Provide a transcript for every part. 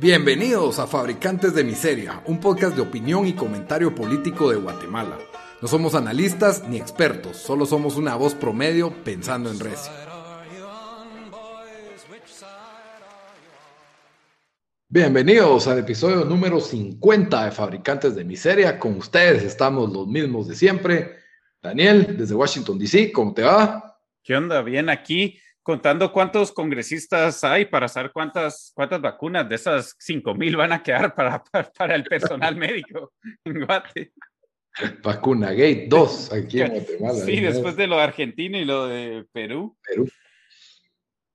Bienvenidos a Fabricantes de Miseria, un podcast de opinión y comentario político de Guatemala. No somos analistas ni expertos, solo somos una voz promedio pensando en Recio. Bienvenidos al episodio número 50 de Fabricantes de Miseria. Con ustedes estamos los mismos de siempre. Daniel, desde Washington, D.C., ¿cómo te va? ¿Qué onda? Bien, aquí contando cuántos congresistas hay para saber cuántas, cuántas vacunas de esas 5 mil van a quedar para, para, el personal médico en Guate. Vacuna Gate 2 aquí en Guatemala. Sí, después de lo de Argentina y lo de Perú. Perú.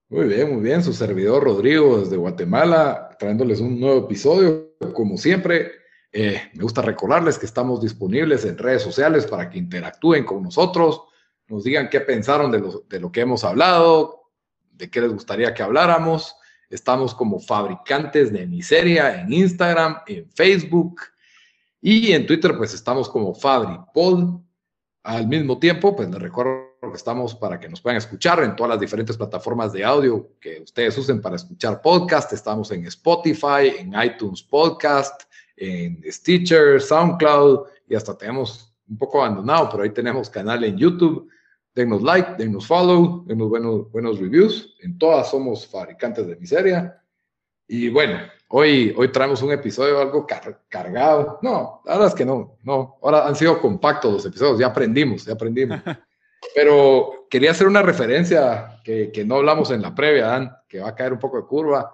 Muy bien, muy bien. Su servidor Rodrigo desde Guatemala, trayéndoles un nuevo episodio. Como siempre, eh, me gusta recordarles que estamos disponibles en redes sociales para que interactúen con nosotros, nos digan qué pensaron de lo, de lo que hemos hablado, de qué les gustaría que habláramos. Estamos como fabricantes de miseria en Instagram, en Facebook y en Twitter, pues estamos como FabriPod. Al mismo tiempo, pues les recuerdo que estamos para que nos puedan escuchar en todas las diferentes plataformas de audio que ustedes usen para escuchar podcast. Estamos en Spotify, en iTunes Podcast, en Stitcher, SoundCloud y hasta tenemos un poco abandonado, pero ahí tenemos canal en YouTube Denos like, denos follow, denos buenos, buenos reviews. En todas somos fabricantes de miseria. Y bueno, hoy, hoy traemos un episodio algo cargado. No, la verdad es que no, no. Ahora han sido compactos los episodios, ya aprendimos, ya aprendimos. Pero quería hacer una referencia que, que no hablamos en la previa, Dan, que va a caer un poco de curva,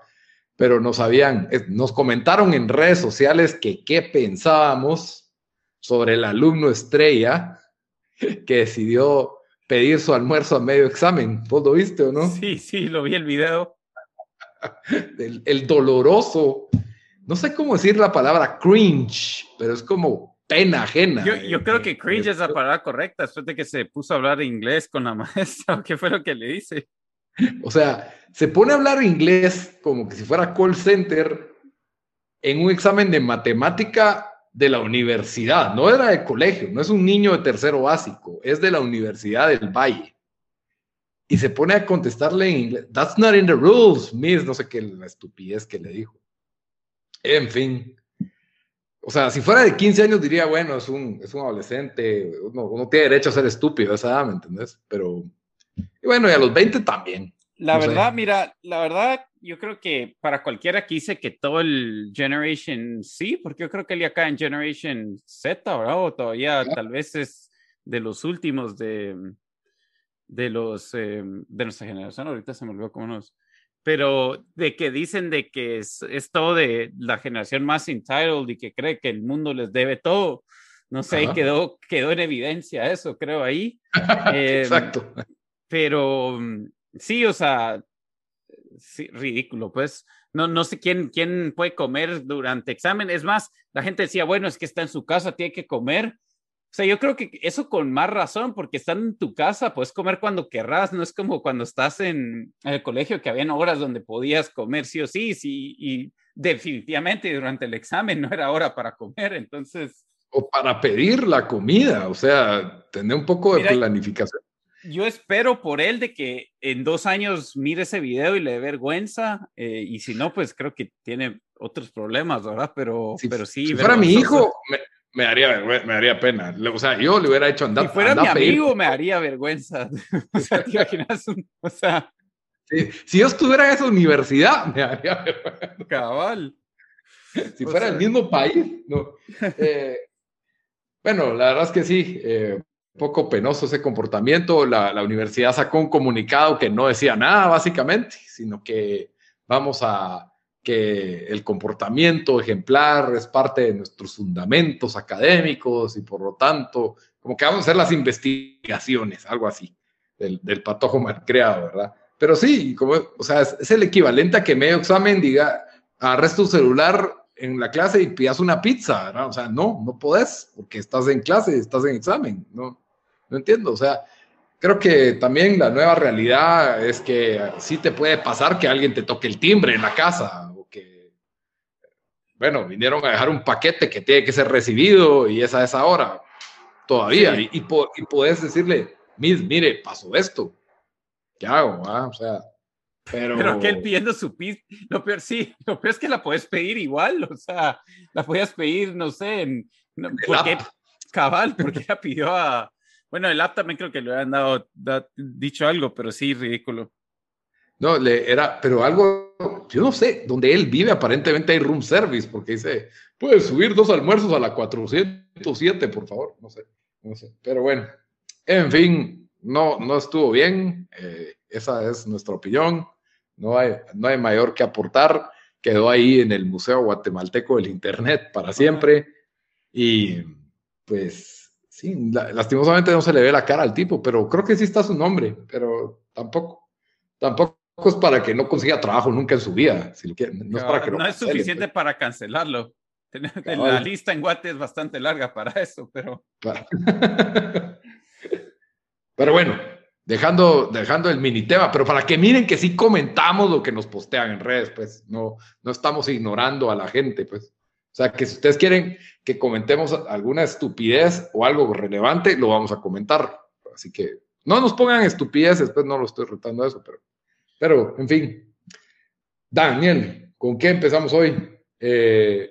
pero nos habían, nos comentaron en redes sociales que qué pensábamos sobre el alumno estrella que decidió pedir su almuerzo a medio examen. ¿Vos lo viste o no? Sí, sí, lo vi el video. el, doloroso, no sé cómo decir la palabra cringe, pero es como pena ajena. Yo, yo creo que cringe es la palabra correcta, después de que se puso a hablar inglés con la maestra, ¿qué fue lo que le dice? O sea, se pone a hablar inglés como que si fuera call center en un examen de matemática de la universidad, no era de colegio, no es un niño de tercero básico, es de la Universidad del Valle. Y se pone a contestarle en inglés, that's not in the rules, miss, no sé qué, la estupidez que le dijo. En fin. O sea, si fuera de 15 años diría, bueno, es un, es un adolescente, uno, tiene derecho a ser estúpido esa edad, ¿me entendés? Pero, y bueno, y a los 20 también. La verdad, mira, la verdad, yo creo que para cualquiera que dice que todo el Generation sí, porque yo creo que él acá en Generation Z, ¿verdad? O todavía tal vez es de los últimos de, de los eh, de nuestra generación, ahorita se me olvidó cómo nos. Pero de que dicen de que es, es todo de la generación más entitled y que cree que el mundo les debe todo. No sé, quedó, quedó en evidencia eso, creo, ahí. Exacto. Em, pero Sí, o sea, sí, ridículo, pues. No, no sé quién, quién puede comer durante examen. Es más, la gente decía, bueno, es que está en su casa, tiene que comer. O sea, yo creo que eso con más razón, porque están en tu casa, puedes comer cuando querrás, no es como cuando estás en el colegio que habían horas donde podías comer sí o sí, sí, y definitivamente durante el examen no era hora para comer, entonces... O para pedir la comida, o sea, tener un poco de planificación yo espero por él de que en dos años mire ese video y le dé vergüenza, eh, y si no, pues creo que tiene otros problemas, ¿verdad? Pero, pero sí. Si fuera mi hijo, me, daría, me daría pena. O sea, yo le hubiera hecho andar. Si fuera mi amigo, me haría vergüenza. o sea, te imaginas, o sea. si yo estuviera en esa universidad, me haría vergüenza. Cabal. Si fuera el mismo país, no. Eh, bueno, la verdad es que sí. Eh, poco penoso ese comportamiento. La, universidad sacó un comunicado que no decía nada, básicamente, sino que vamos a que el comportamiento ejemplar es parte de nuestros fundamentos académicos y por lo tanto, como que vamos a hacer las investigaciones, algo así, del, del patojo mal creado, ¿verdad? Pero sí, como, o sea, es, el equivalente a que medio examen diga, agarres tu celular en la clase y pidas una pizza, ¿verdad? O sea, no, no podés, porque estás en clase, estás en examen, ¿no? No entiendo, o sea, creo que también la nueva realidad es que sí te puede pasar que alguien te toque el timbre en la casa o que, bueno, vinieron a dejar un paquete que tiene que ser recibido y es a esa hora todavía. Y, y, puedes decirle, mire, pasó esto. ¿Qué hago? Ah? O sea. Pero, Pero aquel pidiendo su pizza, lo peor sí, lo peor es que la puedes pedir igual, o sea, la podías pedir, no sé, en, no, El ¿por qué? app. Cabal, porque la pidió a, bueno, el app también creo que le habían dado, da- dicho algo, pero sí, ridículo. no, le era, pero algo, yo no sé, donde él vive aparentemente hay room service, porque dice, puedes subir dos almuerzos a la 407, por favor, no sé, no sé. Pero bueno, en fin, no, no estuvo bien, eh, esa es nuestra opinión, no hay, no hay mayor que aportar, quedó ahí en el Museo Guatemalteco del Internet para siempre, y pues sí, la- lastimosamente no se le ve la cara al tipo, pero creo que sí está su nombre, pero tampoco, tampoco es para que no consiga trabajo nunca en su vida, si lo quiere, no es para que lo no es cancele, suficiente pues, para cancelarlo. La lista en Guate es bastante larga para eso, pero para- Pero bueno, dejando, dejando el mini tema, pero para que miren que sí comentamos lo que nos postean en redes, pues no, no estamos ignorando a la gente, pues. O sea, que si ustedes quieren que comentemos alguna estupidez o algo relevante, lo vamos a comentar. Así que no nos pongan estupideces, pues no lo estoy retando a eso, pero, pero en fin. Daniel, ¿con qué empezamos hoy? Eh,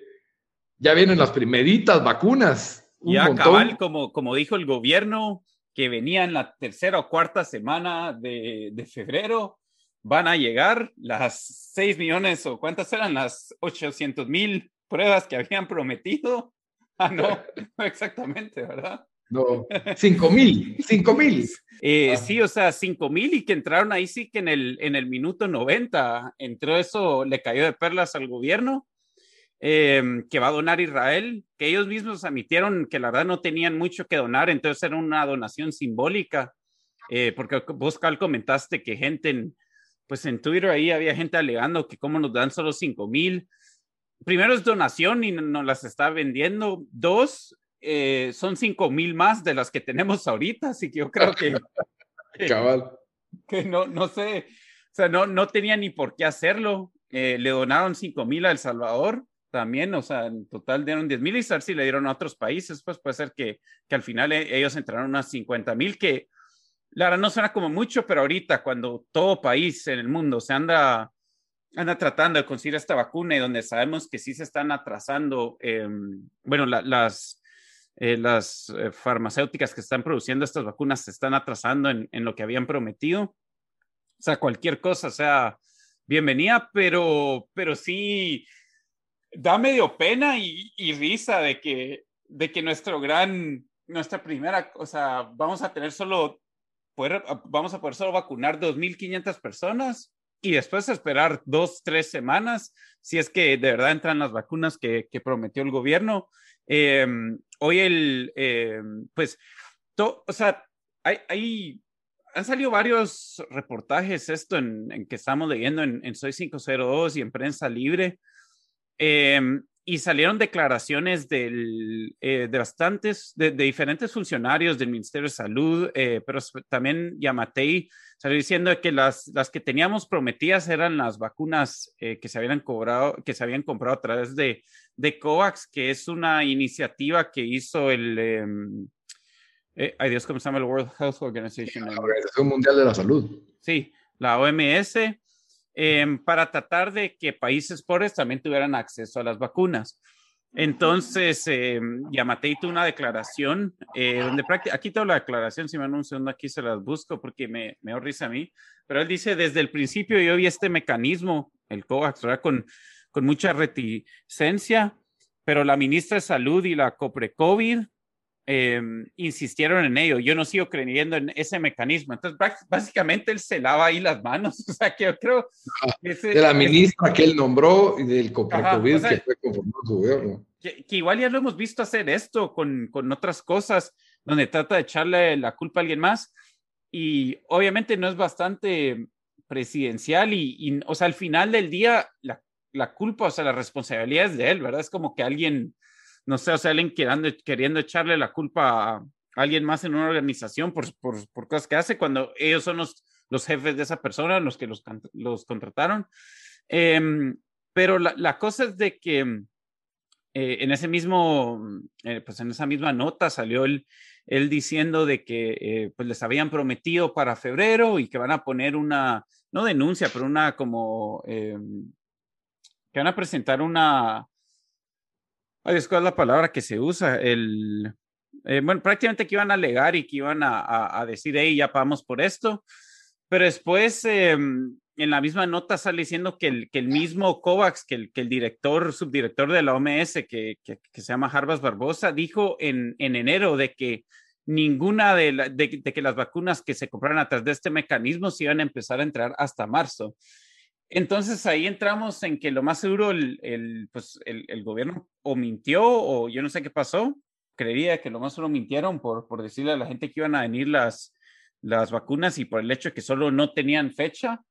ya vienen las primeritas vacunas. un ya montón. cabal, como, como dijo el gobierno, que venía en la tercera o cuarta semana de, de febrero, van a llegar las 6 millones o cuántas eran las 800 mil pruebas que habían prometido. Ah, no, no exactamente, ¿verdad? No, cinco mil, cinco mil. Eh, Ah. Sí, o sea, 5 mil y que entraron ahí sí que en el, en el minuto 90 entró eso, le cayó de perlas al gobierno, eh, que va a donar Israel, que ellos mismos admitieron que la verdad no tenían mucho que donar, entonces era una donación simbólica, eh, porque vos, Cal, comentaste que gente en, pues en Twitter ahí había gente alegando que cómo nos dan solo 5 mil. Primero es donación y no- nos las está vendiendo. Dos, eh, son 5 mil más de las que tenemos ahorita, así que yo creo que Cabal. que no, no sé, o sea, no, no tenía ni por qué hacerlo. Eh, le donaron 5 mil a El Salvador también, o sea, en total dieron 10 mil y si le dieron a otros países, pues puede ser que, que al final eh, ellos entraron unas 50 mil, que la verdad no suena como mucho, pero ahorita cuando todo país en el mundo se anda, anda tratando de conseguir esta vacuna y donde sabemos que sí se están atrasando, eh, bueno, la- las, eh, las eh, farmacéuticas que están produciendo estas vacunas se están atrasando en, en lo que habían prometido. O sea, cualquier cosa, sea, bienvenida, pero, pero sí da medio pena y, risa de que, de que nuestro gran, nuestra primera, o sea, vamos a tener solo, poder, vamos a poder solo vacunar 2.500 personas y después esperar dos, tres semanas, si es que de verdad entran las vacunas que, que prometió el gobierno. Eh, hoy el, eh, pues, to, o sea, hay, han salido varios reportajes, esto en, en que estamos leyendo en, en, Soy 502 y en Prensa Libre, eh, y salieron declaraciones del, eh, de bastantes, de, de, diferentes funcionarios del Ministerio de Salud, eh, pero también Yamatei salió diciendo que las, las que teníamos prometidas eran las vacunas eh, que se habían cobrado, que se habían comprado a través de, de COVAX, que es una iniciativa que hizo el, eh, ay Dios, ¿cómo se llama el World Health Organization? La Organización Mundial de la Salud. Sí, la OMS, eh, para tratar de que países pobres también tuvieran acceso a las vacunas. Entonces, eh, Yamatei una declaración, eh, donde aquí tengo la declaración, si me dan un segundo aquí se las busco porque me, me a mí, pero él dice, desde el principio yo vi este mecanismo, el COVAX. Con, con mucha reticencia, pero la ministra de Salud y la COPRECOVID eh, insistieron en ello. Yo no sigo creyendo en ese mecanismo. Entonces, básicamente él se lava ahí las manos. O sea, que yo creo. Ese, de la ministra ese, que él nombró y del COPRECOVID o sea, que fue conformado su gobierno. Que, que, igual ya lo hemos visto hacer esto con, con otras cosas, donde trata de echarle la culpa a alguien más. Y obviamente no es bastante presidencial y, y o sea, al final del día, la, la culpa, o sea, la responsabilidad es de él, ¿verdad? Es como que alguien no sé, o sea, alguien queriendo, queriendo echarle la culpa a alguien más en una organización por, por, por cosas que hace cuando ellos son los, los jefes de esa persona, los que los, los contrataron. Eh, pero la, la, cosa es de que eh, en ese mismo, eh, pues en esa misma nota salió el, él diciendo de que eh, pues les habían prometido para febrero y que van a poner una, no denuncia, pero una como, eh, que van a presentar una, ay, es la palabra que se usa, el, eh, bueno, prácticamente que iban a alegar y que iban a, a, decir, hey, ya pagamos por esto, pero después em, en la misma nota sale diciendo que el, que el mismo Kovacs, que el, que el director, subdirector de la OMS, que, que, se llama Jarbas Barbosa, dijo en, en enero de que ninguna de, de, que las vacunas que se compraron a través de este mecanismo se iban a empezar a entrar hasta marzo. Entonces ahí entramos en que lo más seguro el, el pues, el, el, gobierno o mintió o yo no sé qué pasó. Creería que lo más seguro mintieron por, por decirle a la gente que iban a venir las, las vacunas y por el hecho de que solo no tenían fecha,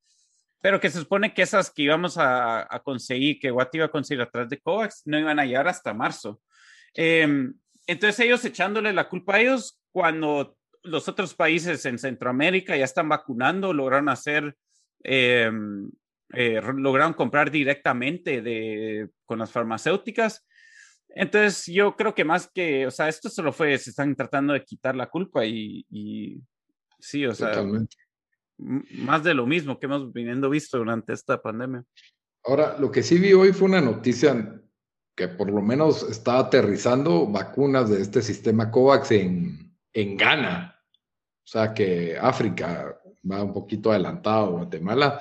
pero que se supone que esas que íbamos a, a conseguir, que Watt iba a conseguir atrás de COVAX, no iban a llegar hasta marzo. Eh, entonces ellos echándole la culpa a ellos, cuando los otros países en Centroamérica ya están vacunando, lograron hacer, eh, eh, lograron comprar directamente de, con las farmacéuticas. Entonces yo creo que más que, o sea, esto solo fue, se están tratando de quitar la culpa y, y sí, o sea, Totalmente. más de lo mismo que hemos viniendo visto durante esta pandemia. Ahora, lo que sí vi hoy fue una noticia que por lo menos está aterrizando vacunas de este sistema COVAX en, en Ghana. O sea que África va un poquito adelantado, Guatemala.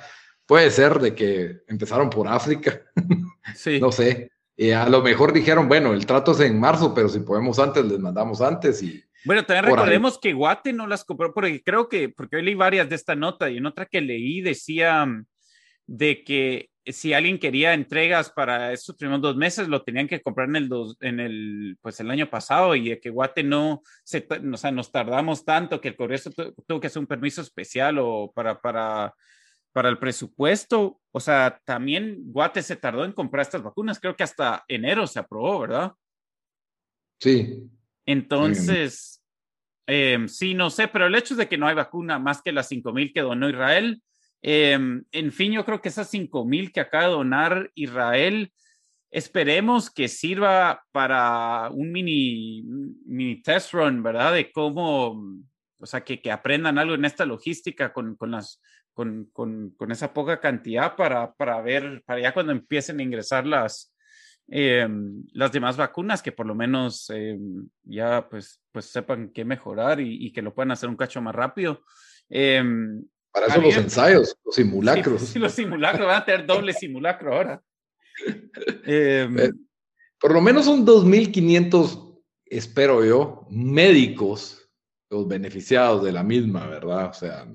Puede ser de que empezaron por África. Sí. no sé. Y a lo mejor dijeron, bueno, el trato es en marzo, pero si podemos antes, les mandamos antes y... Bueno, también recordemos que Guate no las compró, porque creo que, porque hoy leí varias de esta nota y en otra que leí decía de que si alguien quería entregas para esos primeros dos meses, lo tenían que comprar en el, dos, en el, pues el año pasado y de que Guate no, se, o sea, nos tardamos tanto que el Congreso tuvo que hacer un permiso especial o para, para, para el presupuesto. O sea, también Guate se tardó en comprar estas vacunas. Creo que hasta enero se aprobó, ¿verdad? Sí. Entonces, eh, sí, no sé, pero el hecho de que no hay vacuna más que las 5 mil que donó Israel Em, en fin, yo creo que esas 5 mil que acaba de donar Israel, esperemos que sirva para un mini, mini test run, ¿verdad? De cómo, o sea, que, que aprendan algo en esta logística con, con las, con, con, con, esa poca cantidad para, para ver, para ya cuando empiecen a ingresar las, eh, las demás vacunas, que por lo menos eh, ya pues, pues sepan qué mejorar y, y, que lo puedan hacer un cacho más rápido. Eh, para eso los ensayos, los simulacros. Sí, los simulacros van a tener doble simulacro ahora. Em, por lo menos son 2.500, espero yo, médicos los beneficiados de la misma, ¿verdad? O sea,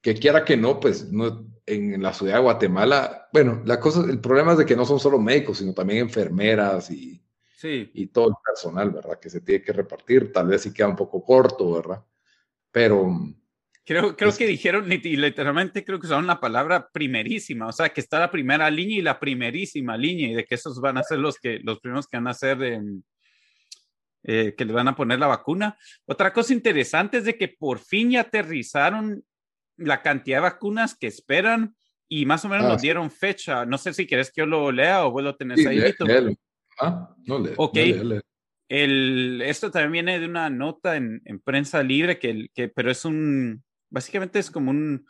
que quiera que no, pues no, en la ciudad de Guatemala, bueno, la cosa, el problema es de que no son solo médicos, sino también enfermeras y, sí. y todo el personal, ¿verdad? Que se tiene que repartir, tal vez sí queda un poco corto, ¿verdad? Pero Creo, creo que dijeron, literalmente creo que usaron la palabra primerísima, o sea, que está la primera línea y la primerísima línea, y de que esos van a ser los, que, los primeros que van a hacer, eh, que le van a poner la vacuna. Otra cosa interesante es de que por fin ya aterrizaron la cantidad de vacunas que esperan y más o menos nos ah, dieron fecha. No sé si quieres que yo lo lea o vos lo tenés ahí. Ah, no le. Ok. El, esto también viene de una nota en, en prensa libre, que, que, pero es un, básicamente es como un,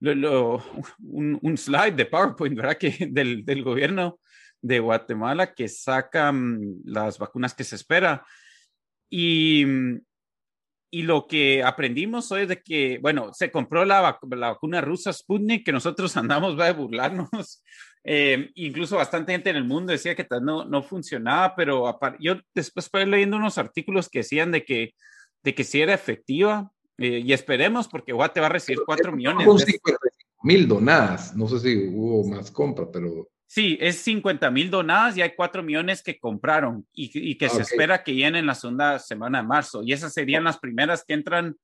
un, un, slide de PowerPoint, ¿verdad? Que del, del, gobierno de Guatemala que saca las vacunas que se espera. Y, y lo que aprendimos hoy es de que, bueno, se compró la, la vacuna rusa Sputnik, que nosotros andamos va a burlarnos. Eh, incluso bastante gente en el mundo decía que no, no funcionaba, pero yo después estoy leyendo unos artículos que decían de que, de que sí era efectiva, eh, y esperemos porque Guate va a recibir 4 millones. mil donadas. No sé si hubo más compra, pero. Sí, es 50 mil donadas y hay 4 millones que compraron y, y que se espera que lleguen en la segunda semana de marzo. Y esas serían las primeras que entran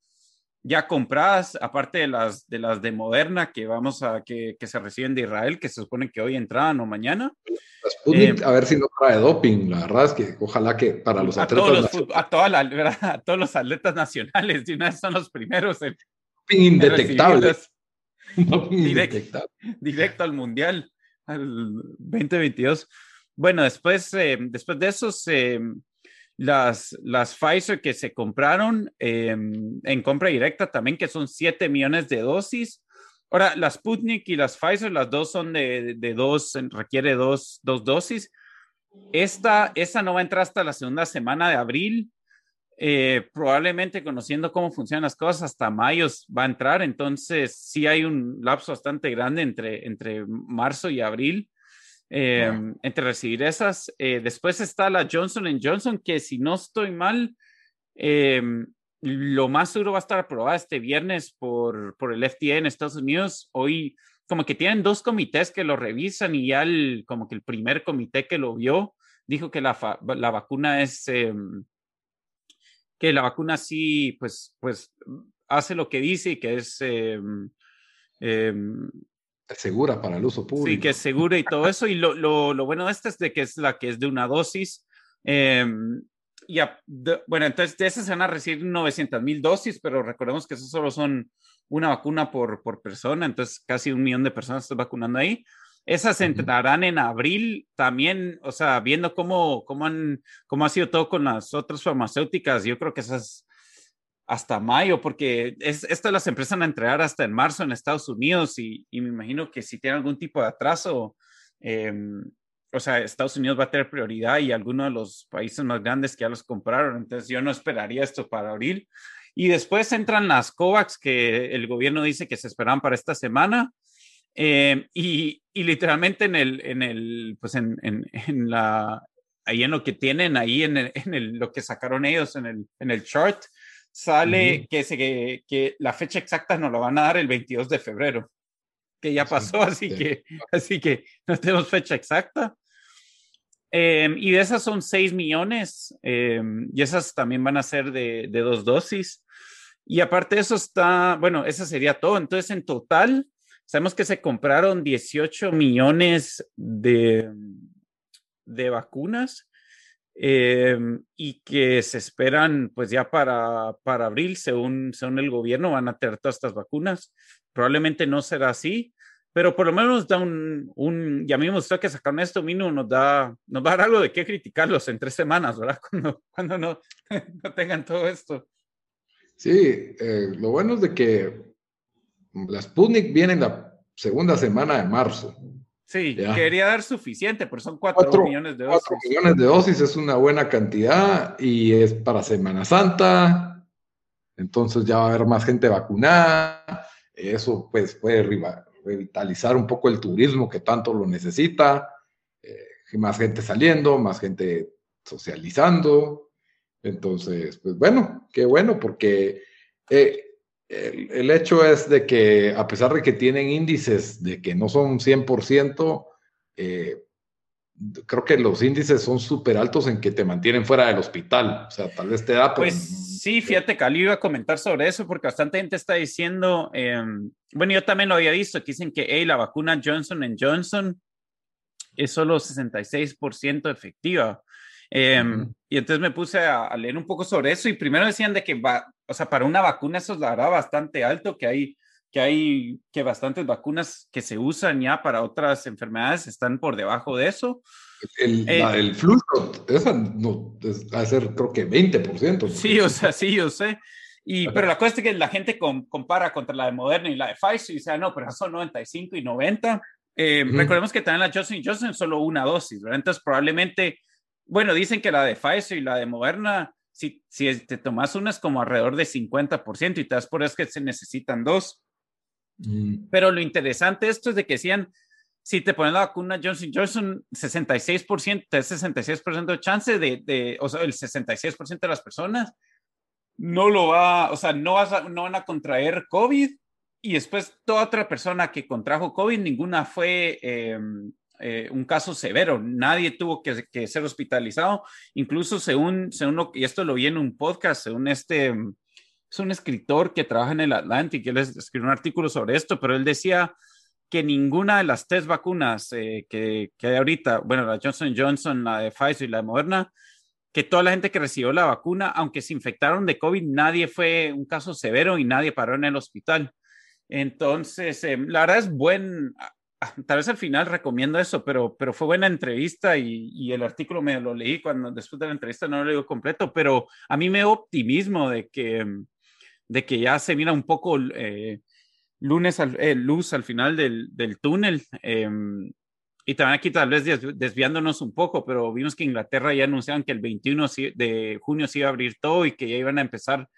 ya compradas, aparte de las de las de Moderna que vamos a que, que se reciben de Israel, que se supone que hoy entraban o mañana. Eh, a ver si no trae doping, la verdad es que ojalá que para los atletas. a, todos a todos los atletas nacionales, de una vez son los primeros en. indetectable. directo, directo al Mundial, al 2022. Bueno, después, eh, después de eso, se las, las Pfizer que se compraron em, en compra directa también, que son 7 millones de dosis. Ahora, las Sputnik y las Pfizer, las dos son de, de dos, requiere dos, dos dosis. Esta, esta no va a entrar hasta la segunda semana de abril. Eh, probablemente conociendo cómo funcionan las cosas, hasta mayo va a entrar. Entonces, sí hay un lapso bastante grande entre, entre marzo y abril. Eh, entre recibir esas. Eh, después está la Johnson Johnson, que si no estoy mal, lo más seguro va a estar aprobada este viernes por, por el FDA en Estados Unidos. Hoy, como que tienen dos comités que lo revisan y ya el, como que el primer comité que lo vio dijo que la, la vacuna es, em, que la vacuna sí, pues, pues hace lo que dice y que es... Em, em, segura para el uso público. Sí, que es segura y todo eso. Y lo, lo, lo bueno de esta es de que es la que es de una dosis bueno, entonces de esas se van a recibir 900 mil dosis, pero recordemos que eso solo son una vacuna por, por persona, entonces casi un millón de personas están vacunando ahí. Esas entrarán en abril también, o sea, viendo cómo, cómo, han, cómo ha sido todo con las otras farmacéuticas, yo creo que esas hasta mayo, porque es, estas las empresas van a entregar hasta en marzo en Estados Unidos y, y me imagino que si tienen algún tipo de atraso, eh, o sea, Estados Unidos va a tener prioridad y algunos de los países más grandes que ya los compraron. Entonces yo no esperaría esto para abril. Y después entran las COVAX que el gobierno dice que se esperan para esta semana. Eh, y, y, literalmente en el, en el, pues en, en, en, la, ahí en lo que tienen, ahí en, el, en el, lo que sacaron ellos en el, en el chart, sale que, se, que, que, la fecha exacta nos la van a dar el 22 de febrero, que ya pasó, así, que, así que no tenemos fecha exacta. Em, y de esas son 6 millones em, y esas también van a ser de, de, dos dosis. Y aparte de eso está, bueno, eso sería todo. Entonces, en total, sabemos que se compraron 18 millones de, de vacunas em, y que se esperan, pues ya para, para abril, según, según el gobierno, van a tener todas estas vacunas. Probablemente no será así, pero por lo menos da un, un gusta que sacaron esto, mínimo nos da, nos va a dar algo de qué criticarlos en tres semanas, ¿verdad? Cuando, cuando no, no tengan todo esto. Sí, eh, lo bueno es de que las Sputnik vienen la segunda semana de marzo. Sí, quería dar suficiente, pero son cuatro, millones de dosis. Cuatro millones de dosis es una buena cantidad y es para Semana Santa. Entonces ya va a haber más gente vacunada. Eso pues puede revitalizar un poco el turismo que tanto lo necesita, eh, más gente saliendo, más gente socializando. Entonces, pues bueno, qué bueno, porque eh, el, hecho es de que a pesar de que tienen índices de que no son 100%, eh, creo que los índices son súper altos en que te mantienen fuera del hospital. O sea, tal vez te da... Pues Sí, fíjate, Cali iba a comentar sobre eso porque bastante gente está diciendo, em, bueno, yo también lo había visto, que dicen que hey, la vacuna Johnson Johnson es solo 66% efectiva. Em, y entonces me puse a, leer un poco sobre eso y primero decían de que va, o sea, para una vacuna eso es la verdad bastante alto, que hay que hay que bastantes vacunas que se usan ya para otras enfermedades están por debajo de eso. El, eh, esa no, va a ser creo que 20%. Sí, o sea, sí, yo sé. Y, pero la cosa es que la gente compara contra la de Moderna y la de Pfizer y dice, ah, no, pero son 95 y 90. Eh, recordemos que también la Johnson Johnson solo una dosis, ¿verdad? Entonces probablemente, bueno, dicen que la de Pfizer y la de Moderna, si, si te tomas una es como alrededor de 50% y te das por eso que se necesitan dos. Mm. Pero lo interesante esto es de que decían, si te ponen la vacuna Johnson Johnson, 66%, 66% de chance de, de, o sea, el 66% de las personas no lo va, o sea, no, vas no van a contraer COVID y después toda otra persona que contrajo COVID, ninguna fue em, eh, un caso severo, nadie tuvo que, ser hospitalizado, incluso según, según y esto lo vi en un podcast, según este, es un escritor que trabaja en el Atlantic, él escribió un artículo sobre esto, pero él decía que ninguna de las tres vacunas eh, que, que, hay ahorita, bueno, la Johnson Johnson, la de Pfizer y la de Moderna, que toda la gente que recibió la vacuna, aunque se infectaron de COVID, nadie fue un caso severo y nadie paró en el hospital. Entonces, eh, la verdad es buen, tal vez al final recomiendo eso, pero, pero fue buena entrevista y, y, el artículo me lo leí cuando después de la entrevista no lo leí completo, pero a mí me optimismo de que, de que ya se mira un poco eh, lunes al, eh, luz al final del, del túnel. Eh, y también aquí tal vez desviándonos un poco, pero vimos que Inglaterra ya anunciaron que el 21 de junio se iba a abrir todo y que ya iban a empezar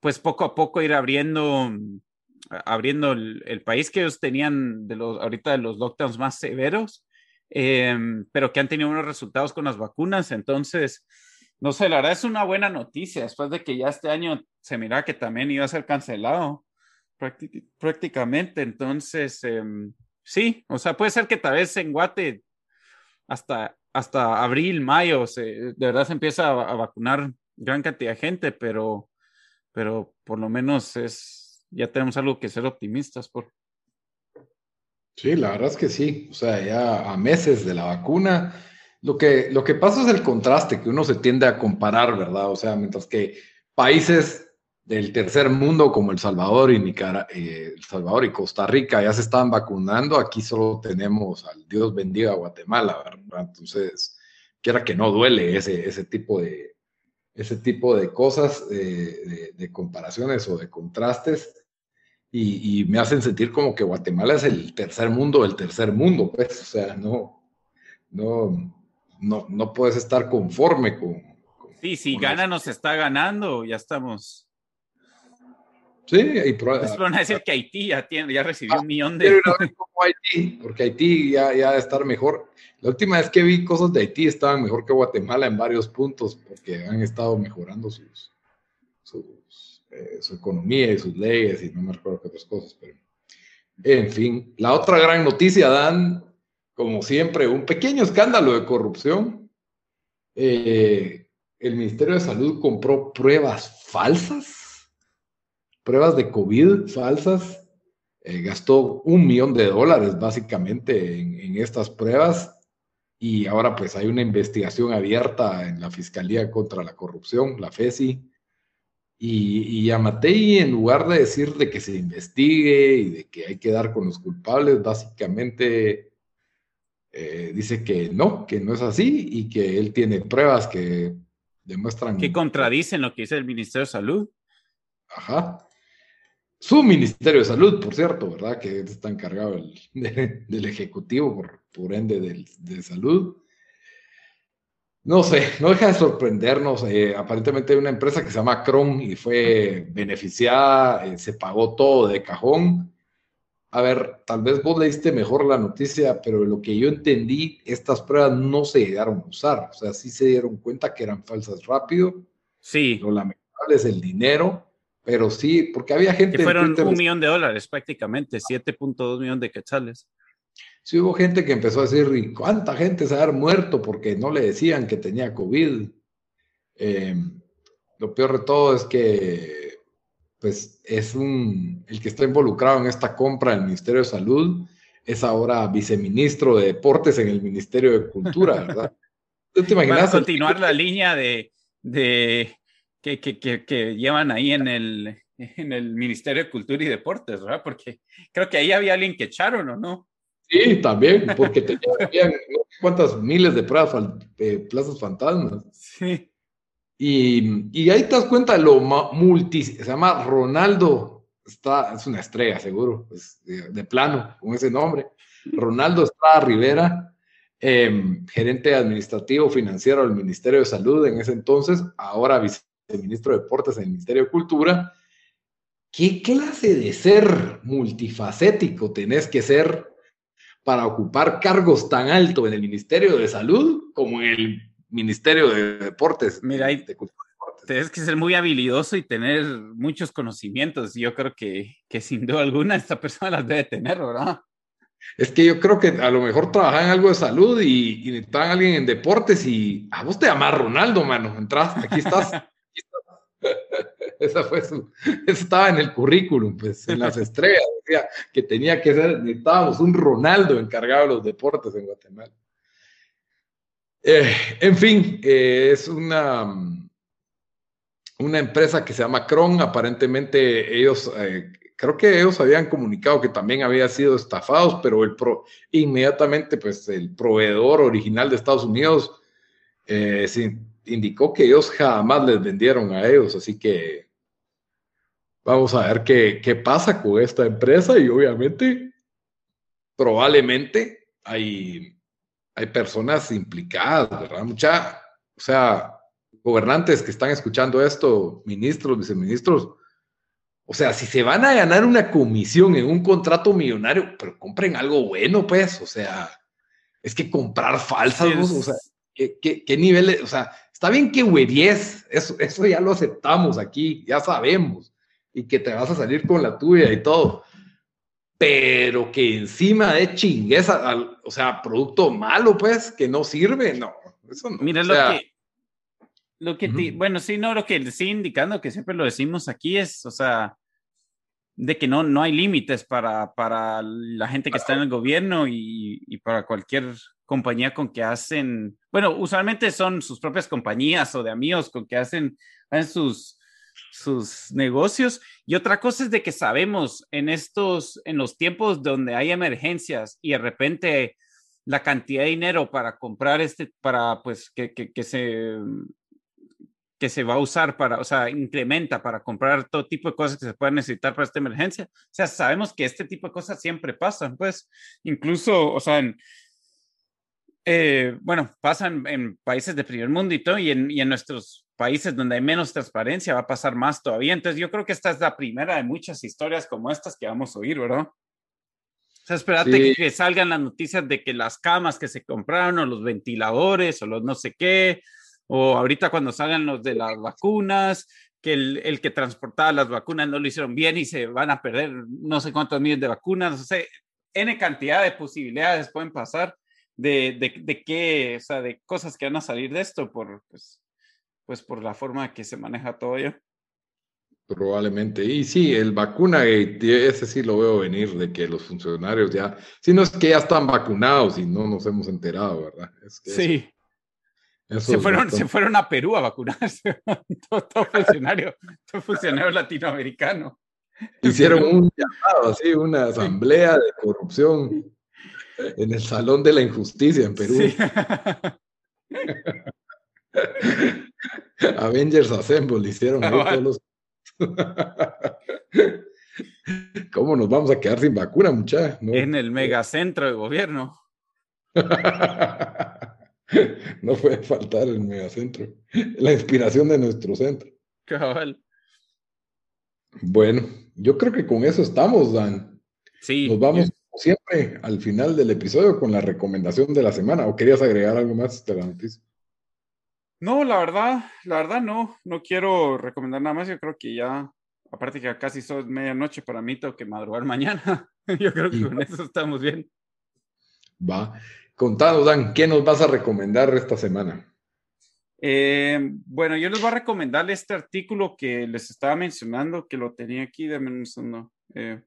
pues poco a poco ir abriendo abriendo el, país que ellos tenían de los, ahorita de los lockdowns más severos, em, pero que han tenido unos resultados con las vacunas. Entonces, no sé, la verdad es una buena noticia después de que ya este año se mira que también iba a ser cancelado prácticamente. Entonces, em, sí, o sea, puede ser que tal vez en Guate hasta, hasta abril, mayo, de verdad se empieza a, a vacunar gran cantidad de gente, pero, pero por lo menos es, ya tenemos algo que ser optimistas por. Sí, la verdad es que sí. O sea, ya a meses de la vacuna, lo que, lo que pasa es el contraste, que uno se tiende a comparar, ¿verdad? O sea, mientras que países del tercer mundo como El Salvador y Nicaragua, eh, El Salvador y Costa Rica ya se están vacunando, aquí solo tenemos al Dios bendiga a Guatemala, ¿verdad? Entonces, quiera que no duele ese, ese tipo de ese tipo de cosas, de comparaciones o de contrastes y, me hacen sentir como que Guatemala es el tercer mundo del tercer mundo, pues, o sea, no, no, no, no puedes estar conforme con... sí, si gana nos está ganando, ya estamos. Sí, y probablemente. van a decir que Haití ya, tiene, ya recibió un millón de. Como Haití, porque Haití ya, ya debe estar mejor. La última vez que vi cosas de Haití estaban mejor que Guatemala en varios puntos, porque han estado mejorando sus, sus eh, su economía y sus leyes y no me recuerdo qué otras cosas, pero en fin. La otra gran noticia, Dan, como siempre, un pequeño escándalo de corrupción. Eh, el Ministerio de Salud compró pruebas falsas, pruebas de COVID falsas. Eh, gastó un millón de dólares básicamente en, en estas pruebas y ahora pues hay una investigación abierta en la Fiscalía contra la Corrupción, la FESI, y, y Matei, en lugar de decir de que se investigue y de que hay que dar con los culpables, básicamente eh, dice que no, que no es así y que él tiene pruebas que demuestran... Que contradicen lo que dice el Ministerio de Salud. Ajá. Su Ministerio de Salud, por cierto, ¿verdad? Que está encargado del Ejecutivo, por, por ende del, de Salud. No sé, no deja de sorprendernos. Eh, aparentemente hay una empresa que se llama Cron y fue beneficiada, eh, se pagó todo de cajón. A ver, tal vez vos leíste mejor la noticia, pero lo que yo entendí, estas pruebas no se llegaron a usar. O sea, sí se dieron cuenta que eran falsas rápido. Sí. Lo lamentable es el dinero, pero sí, porque había gente. Que fueron un millón de dólares prácticamente, 7.2 millones de quetzales sí hubo gente que empezó a decir, ¿y cuánta gente se ha muerto porque no le decían que tenía COVID? Em, lo peor de todo es que, pues, es un, el que está involucrado en esta compra del Ministerio de Salud, es ahora viceministro de Deportes en el Ministerio de Cultura, ¿verdad? ¿Tú te imaginas? continuar la línea de, de que, que, que, que, llevan ahí en el, en el Ministerio de Cultura y Deportes, ¿verdad? Porque creo que ahí había alguien que echaron, ¿o no? Sí, también, porque tenían cuántas miles de plazas, plazas fantasmas. Sí. Y, y, ahí te das cuenta de lo multi, se llama Ronaldo, está, es una estrella seguro, de, plano, con ese nombre. Ronaldo Estrada Rivera, em, gerente administrativo financiero del Ministerio de Salud en ese entonces, ahora viceministro de Deportes en el Ministerio de Cultura. ¿Qué clase de ser multifacético tenés que ser para ocupar cargos tan altos en el Ministerio de Salud como en el Ministerio de Deportes. Mira, ahí tienes que ser muy habilidoso y tener muchos conocimientos. Yo creo que, que sin duda alguna esta persona las debe tener, ¿verdad? Es que yo creo que a lo mejor trabajan en algo de salud y, y necesitan a alguien en deportes y a vos te llamas Ronaldo, mano. Entras, aquí estás. Esa fue su, estaba en el currículum, pues, en las estrellas, decía que tenía que ser, necesitábamos un Ronaldo encargado de los deportes en Guatemala. Eh, en fin, eh, es una, una empresa que se llama Cron, aparentemente ellos eh, creo que ellos habían comunicado que también había sido estafados, pero el inmediatamente pues el proveedor original de Estados Unidos eh, indicó que ellos jamás les vendieron a ellos, así que vamos a ver qué, qué pasa con esta empresa y obviamente probablemente hay, hay personas implicadas, ¿verdad? Mucha, o sea, gobernantes que están escuchando esto, ministros, viceministros, o sea, si se van a ganar una comisión en un contrato millonario, pero compren algo bueno, pues, o sea, es que comprar falsas, o sea, ¿qué, qué, nivel? O sea, está bien que huevies, eso, eso ya lo aceptamos aquí, ya sabemos, y que te vas a salir con la tuya y todo, pero que encima de chingueza, o sea, producto malo, pues, que no sirve, no, eso no. Mira lo que lo que bueno, sí, no, lo que sí indicando que siempre lo decimos aquí es, o sea, de que no, no hay límites para, para la gente que está en el gobierno y, y, para cualquier compañía con que hacen, bueno, usualmente son sus propias compañías o de amigos con que hacen, hacen sus, sus negocios. Y otra cosa es de que sabemos en estos, en los tiempos donde hay emergencias y de repente la cantidad de dinero para comprar este, para pues que, que, que se que se va a usar para, o sea, incrementa para comprar todo tipo de cosas que se puedan necesitar para esta emergencia. O sea, sabemos que este tipo de cosas siempre pasan, pues, incluso, o sea, en, eh, bueno, pasan en países de primer mundo y todo, y en, y en nuestros países donde hay menos transparencia va a pasar más todavía. Entonces, yo creo que esta es la primera de muchas historias como estas que vamos a oír, ¿verdad? O sea, espérate que salgan las noticias de que las camas que se compraron o los ventiladores o los no sé qué, o ahorita cuando salgan los de las vacunas, que el, el, que transportaba las vacunas no lo hicieron bien y se van a perder no sé cuántos miles de vacunas, o sea, N cantidad de posibilidades pueden pasar de, de, de qué, o sea, de cosas que van a salir de esto por, pues, pues por la forma que se maneja todo ya. Probablemente. Y sí, el vacuna, ese sí lo veo venir, de que los funcionarios ya, si no es que ya están vacunados y no nos hemos enterado, ¿verdad? Es que sí se, fueron, se fueron a Perú a vacunarse, todo, funcionario, todo funcionario latinoamericano. Hicieron un llamado, así, una asamblea de corrupción en el Salón de la Injusticia en Perú. Avengers Assemble hicieron todos ¿Cómo nos vamos a quedar sin vacuna, muchachos? En el megacentro de gobierno. no puede faltar el megacentro, la inspiración de nuestro centro. Cabal. Bueno, yo creo que con eso estamos, Dan. Sí. Nos vamos siempre al final del episodio con la recomendación de la semana. ¿O querías agregar algo más de la noticia? No, la verdad, la verdad no, no quiero recomendar nada más. Yo creo que ya, aparte que casi son medianoche para mí, tengo que madrugar mañana. yo creo que con eso estamos bien. Va. Contanos, Dan, ¿qué nos vas a recomendar esta semana? Eh, bueno, yo les voy a recomendar este artículo que les estaba mencionando, que lo tenía aquí, de un segundo. Eh,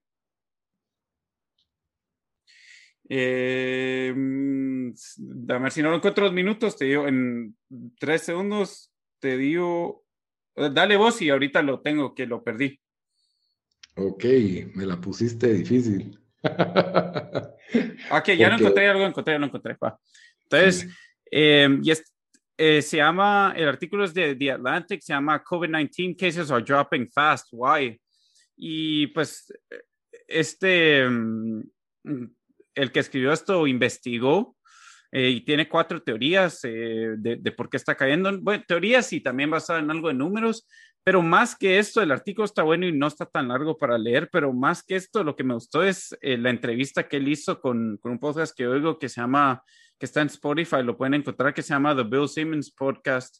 eh, mm, a ver si no lo encuentro dos minutos, te digo, en tres segundos te digo, dale vos y ahorita lo tengo, que lo perdí. Ok, me la pusiste difícil. ok, ya lo encontré, ya lo encontré, ya lo encontré. Entonces, em, y eh, se llama, el artículo es de The Atlantic, se llama COVID-19 cases are dropping fast. Why? Y pues, este, em, el que escribió esto investigó eh, y tiene cuatro teorías eh, de, de, por qué está cayendo. Bueno, teorías y también basado en algo de números, pero más que esto, el artículo está bueno y no está tan largo para leer, pero más que esto, lo que me gustó es eh, la entrevista que él hizo con, con, un podcast que oigo que se llama, que está en Spotify, lo pueden encontrar, que se llama The Bill Simmons Podcast.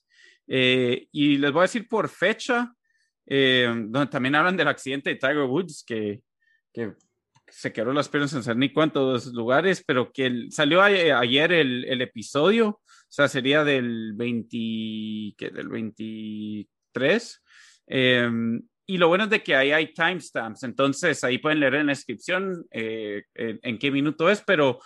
Eh, y les voy a decir por fecha, eh, donde también hablan del accidente de Tiger Woods, que, que se quedó las piernas en saber ni cuántos lugares, pero que salió ayer el, el, episodio, o sea, sería del 20, que del 23. Em, y lo bueno es de que ahí hay timestamps, entonces ahí pueden leer en la descripción eh, en, qué minuto es, pero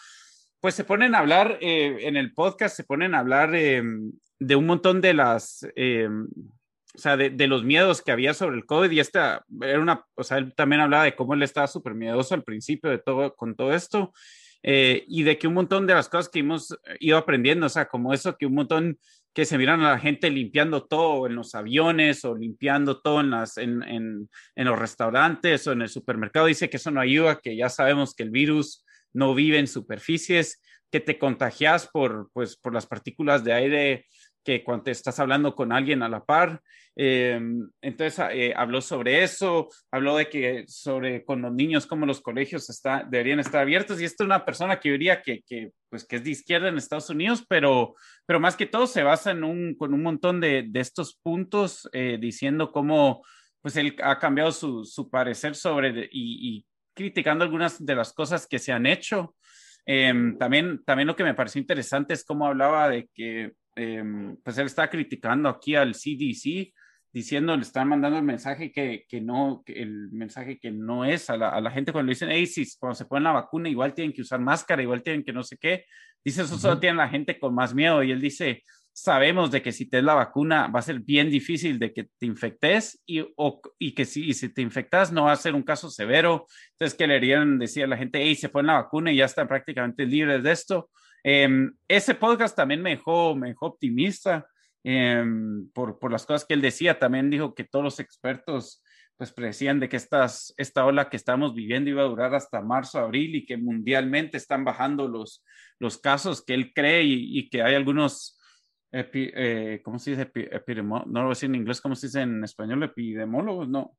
pues se ponen a hablar eh, en el podcast, se ponen a hablar em, de un montón de las, em, o sea, de, de, los miedos que había sobre el COVID y esta era una, o sea, él también hablaba de cómo él estaba súper miedoso al principio de todo, con todo esto eh, y de que un montón de las cosas que hemos ido aprendiendo, o sea, como eso que un montón que se miran a la gente limpiando todo en los aviones o limpiando todo en, las, en, en, en los restaurantes o en el supermercado, dice que eso no ayuda, que ya sabemos que el virus no vive en superficies, que te contagias por, pues, por las partículas de aire que cuando estás hablando con alguien a la par. Eh, entonces eh, habló sobre eso, habló de que sobre con los niños, cómo los colegios está, deberían estar abiertos. Y esta es una persona que yo diría que, que, pues, que es de izquierda en Estados Unidos, pero, pero más que todo se basa en un, con un montón de, de estos puntos eh, diciendo cómo pues él ha cambiado su, su parecer sobre y, y, criticando algunas de las cosas que se han hecho. Eh, también, también lo que me pareció interesante es cómo hablaba de que eh, pues él está criticando aquí al CDC, diciendo, le están mandando el mensaje que, que no, que el mensaje que no es a la, a la, gente cuando le dicen, hey, si cuando se ponen la vacuna igual tienen que usar máscara, igual tienen que no sé qué, dice, eso solo uh -huh. tiene la gente con más miedo y él dice, sabemos de que si te es la vacuna va a ser bien difícil de que te infectes y, o, y que si, y si te infectas no va a ser un caso severo, entonces que le harían decir a la gente, hey, se ponen la vacuna y ya están prácticamente libres de esto, eh, ese podcast también me dejó, me dejó optimista eh, por, por, las cosas que él decía. También dijo que todos los expertos pues predecían de que estas, esta ola que estamos viviendo iba a durar hasta marzo, abril y que mundialmente están bajando los, los casos que él cree y, y que hay algunos, epi, eh, ¿cómo se dice? Epi, epidemo, no lo voy a decir en inglés, ¿cómo se dice en español? Epidemólogos, no.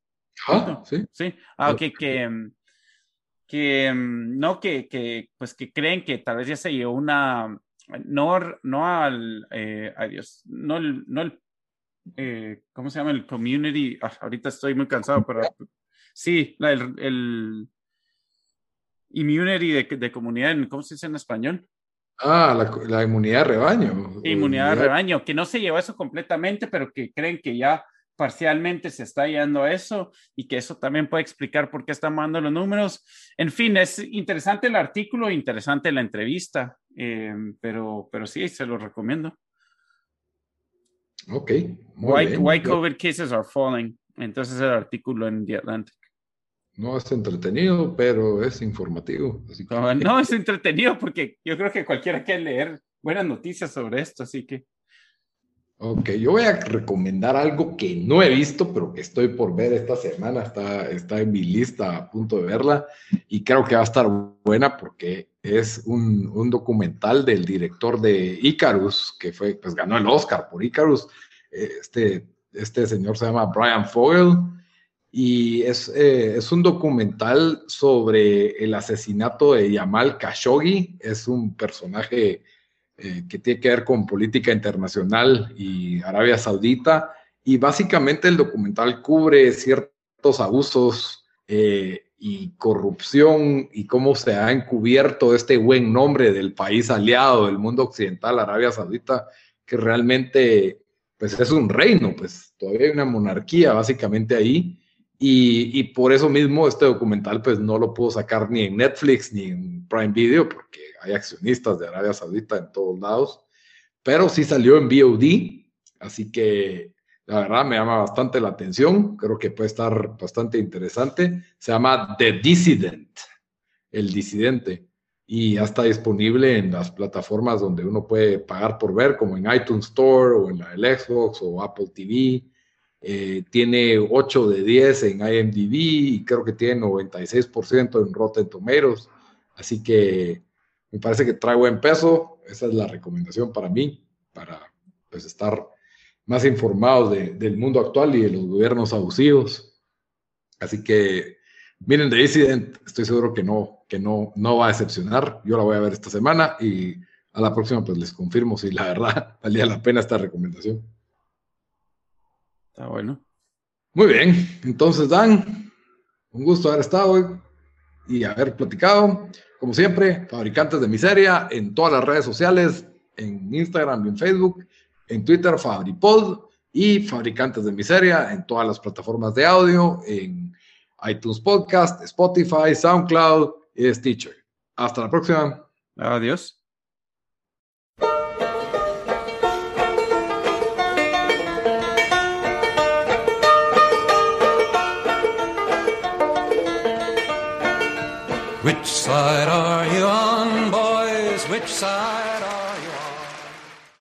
Ah, sí. Sí, ah, ok, que que no, que, que, pues que creen que tal vez ya se llevó una, no, no al, eh, adiós, no el, no el, eh, ¿cómo se llama? El community, ah, ahorita estoy muy cansado, pero sí, la, el, el immunity de, de, comunidad, ¿cómo se dice en español? Ah, la, la inmunidad de rebaño. Inmunidad de rebaño, que no se llevó eso completamente, pero que creen que ya parcialmente se está yendo a eso y que eso también puede explicar por qué están mandando los números. En fin, es interesante el artículo, interesante la entrevista, eh, pero, pero sí, se lo recomiendo. Ok. Why, bien. why COVID cases are falling. Entonces el artículo en The Atlantic. No es entretenido, pero es informativo. Así que... no, no, es entretenido porque yo creo que cualquiera quiere leer buenas noticias sobre esto, así que. Ok, yo voy a recomendar algo que no he visto, pero que estoy por ver esta semana. Está, está en mi lista a punto de verla y creo que va a estar buena porque es un, un documental del director de Icarus, que fue, pues ganó el Oscar por Icarus. Este, este señor se llama Brian Fogel y es, eh, es un documental sobre el asesinato de Yamal Khashoggi. Es un personaje eh, que tiene que ver con política internacional y Arabia Saudita. Y básicamente el documental cubre ciertos abusos eh, y corrupción y cómo se ha encubierto este buen nombre del país aliado del mundo occidental, Arabia Saudita, que realmente pues es un reino, pues todavía hay una monarquía básicamente ahí. Y, y, por eso mismo este documental pues no lo puedo sacar ni en Netflix ni en Prime Video porque hay accionistas de Arabia Saudita en todos lados, pero sí salió en VOD, así que la verdad me llama bastante la atención, creo que puede estar bastante interesante. Se llama The Dissident, el disidente, y ya está disponible en las plataformas donde uno puede pagar por ver, como en iTunes Store o en la del Xbox o Apple TV. Eh, tiene 8 de 10 en IMDb y creo que tiene 96% en Rotten Tomatoes. Así que me parece que trae buen peso. Esa es la recomendación para mí, para pues, estar más informados de, del mundo actual y de los gobiernos abusivos. Así que miren The Dissident, estoy seguro que no, que no, no va a decepcionar. Yo la voy a ver esta semana y a la próxima pues les confirmo si la verdad valía la pena esta recomendación. Está bueno. Muy bien, entonces Dan, un gusto haber estado hoy y haber platicado. Como siempre, Fabricantes de Miseria en todas las redes sociales, en Instagram y en Facebook, en Twitter, Fabripod y Fabricantes de Miseria en todas las plataformas de audio, en iTunes Podcast, Spotify, SoundCloud y Stitcher. Hasta la próxima. Adiós. Which side are you on, boys? Which side?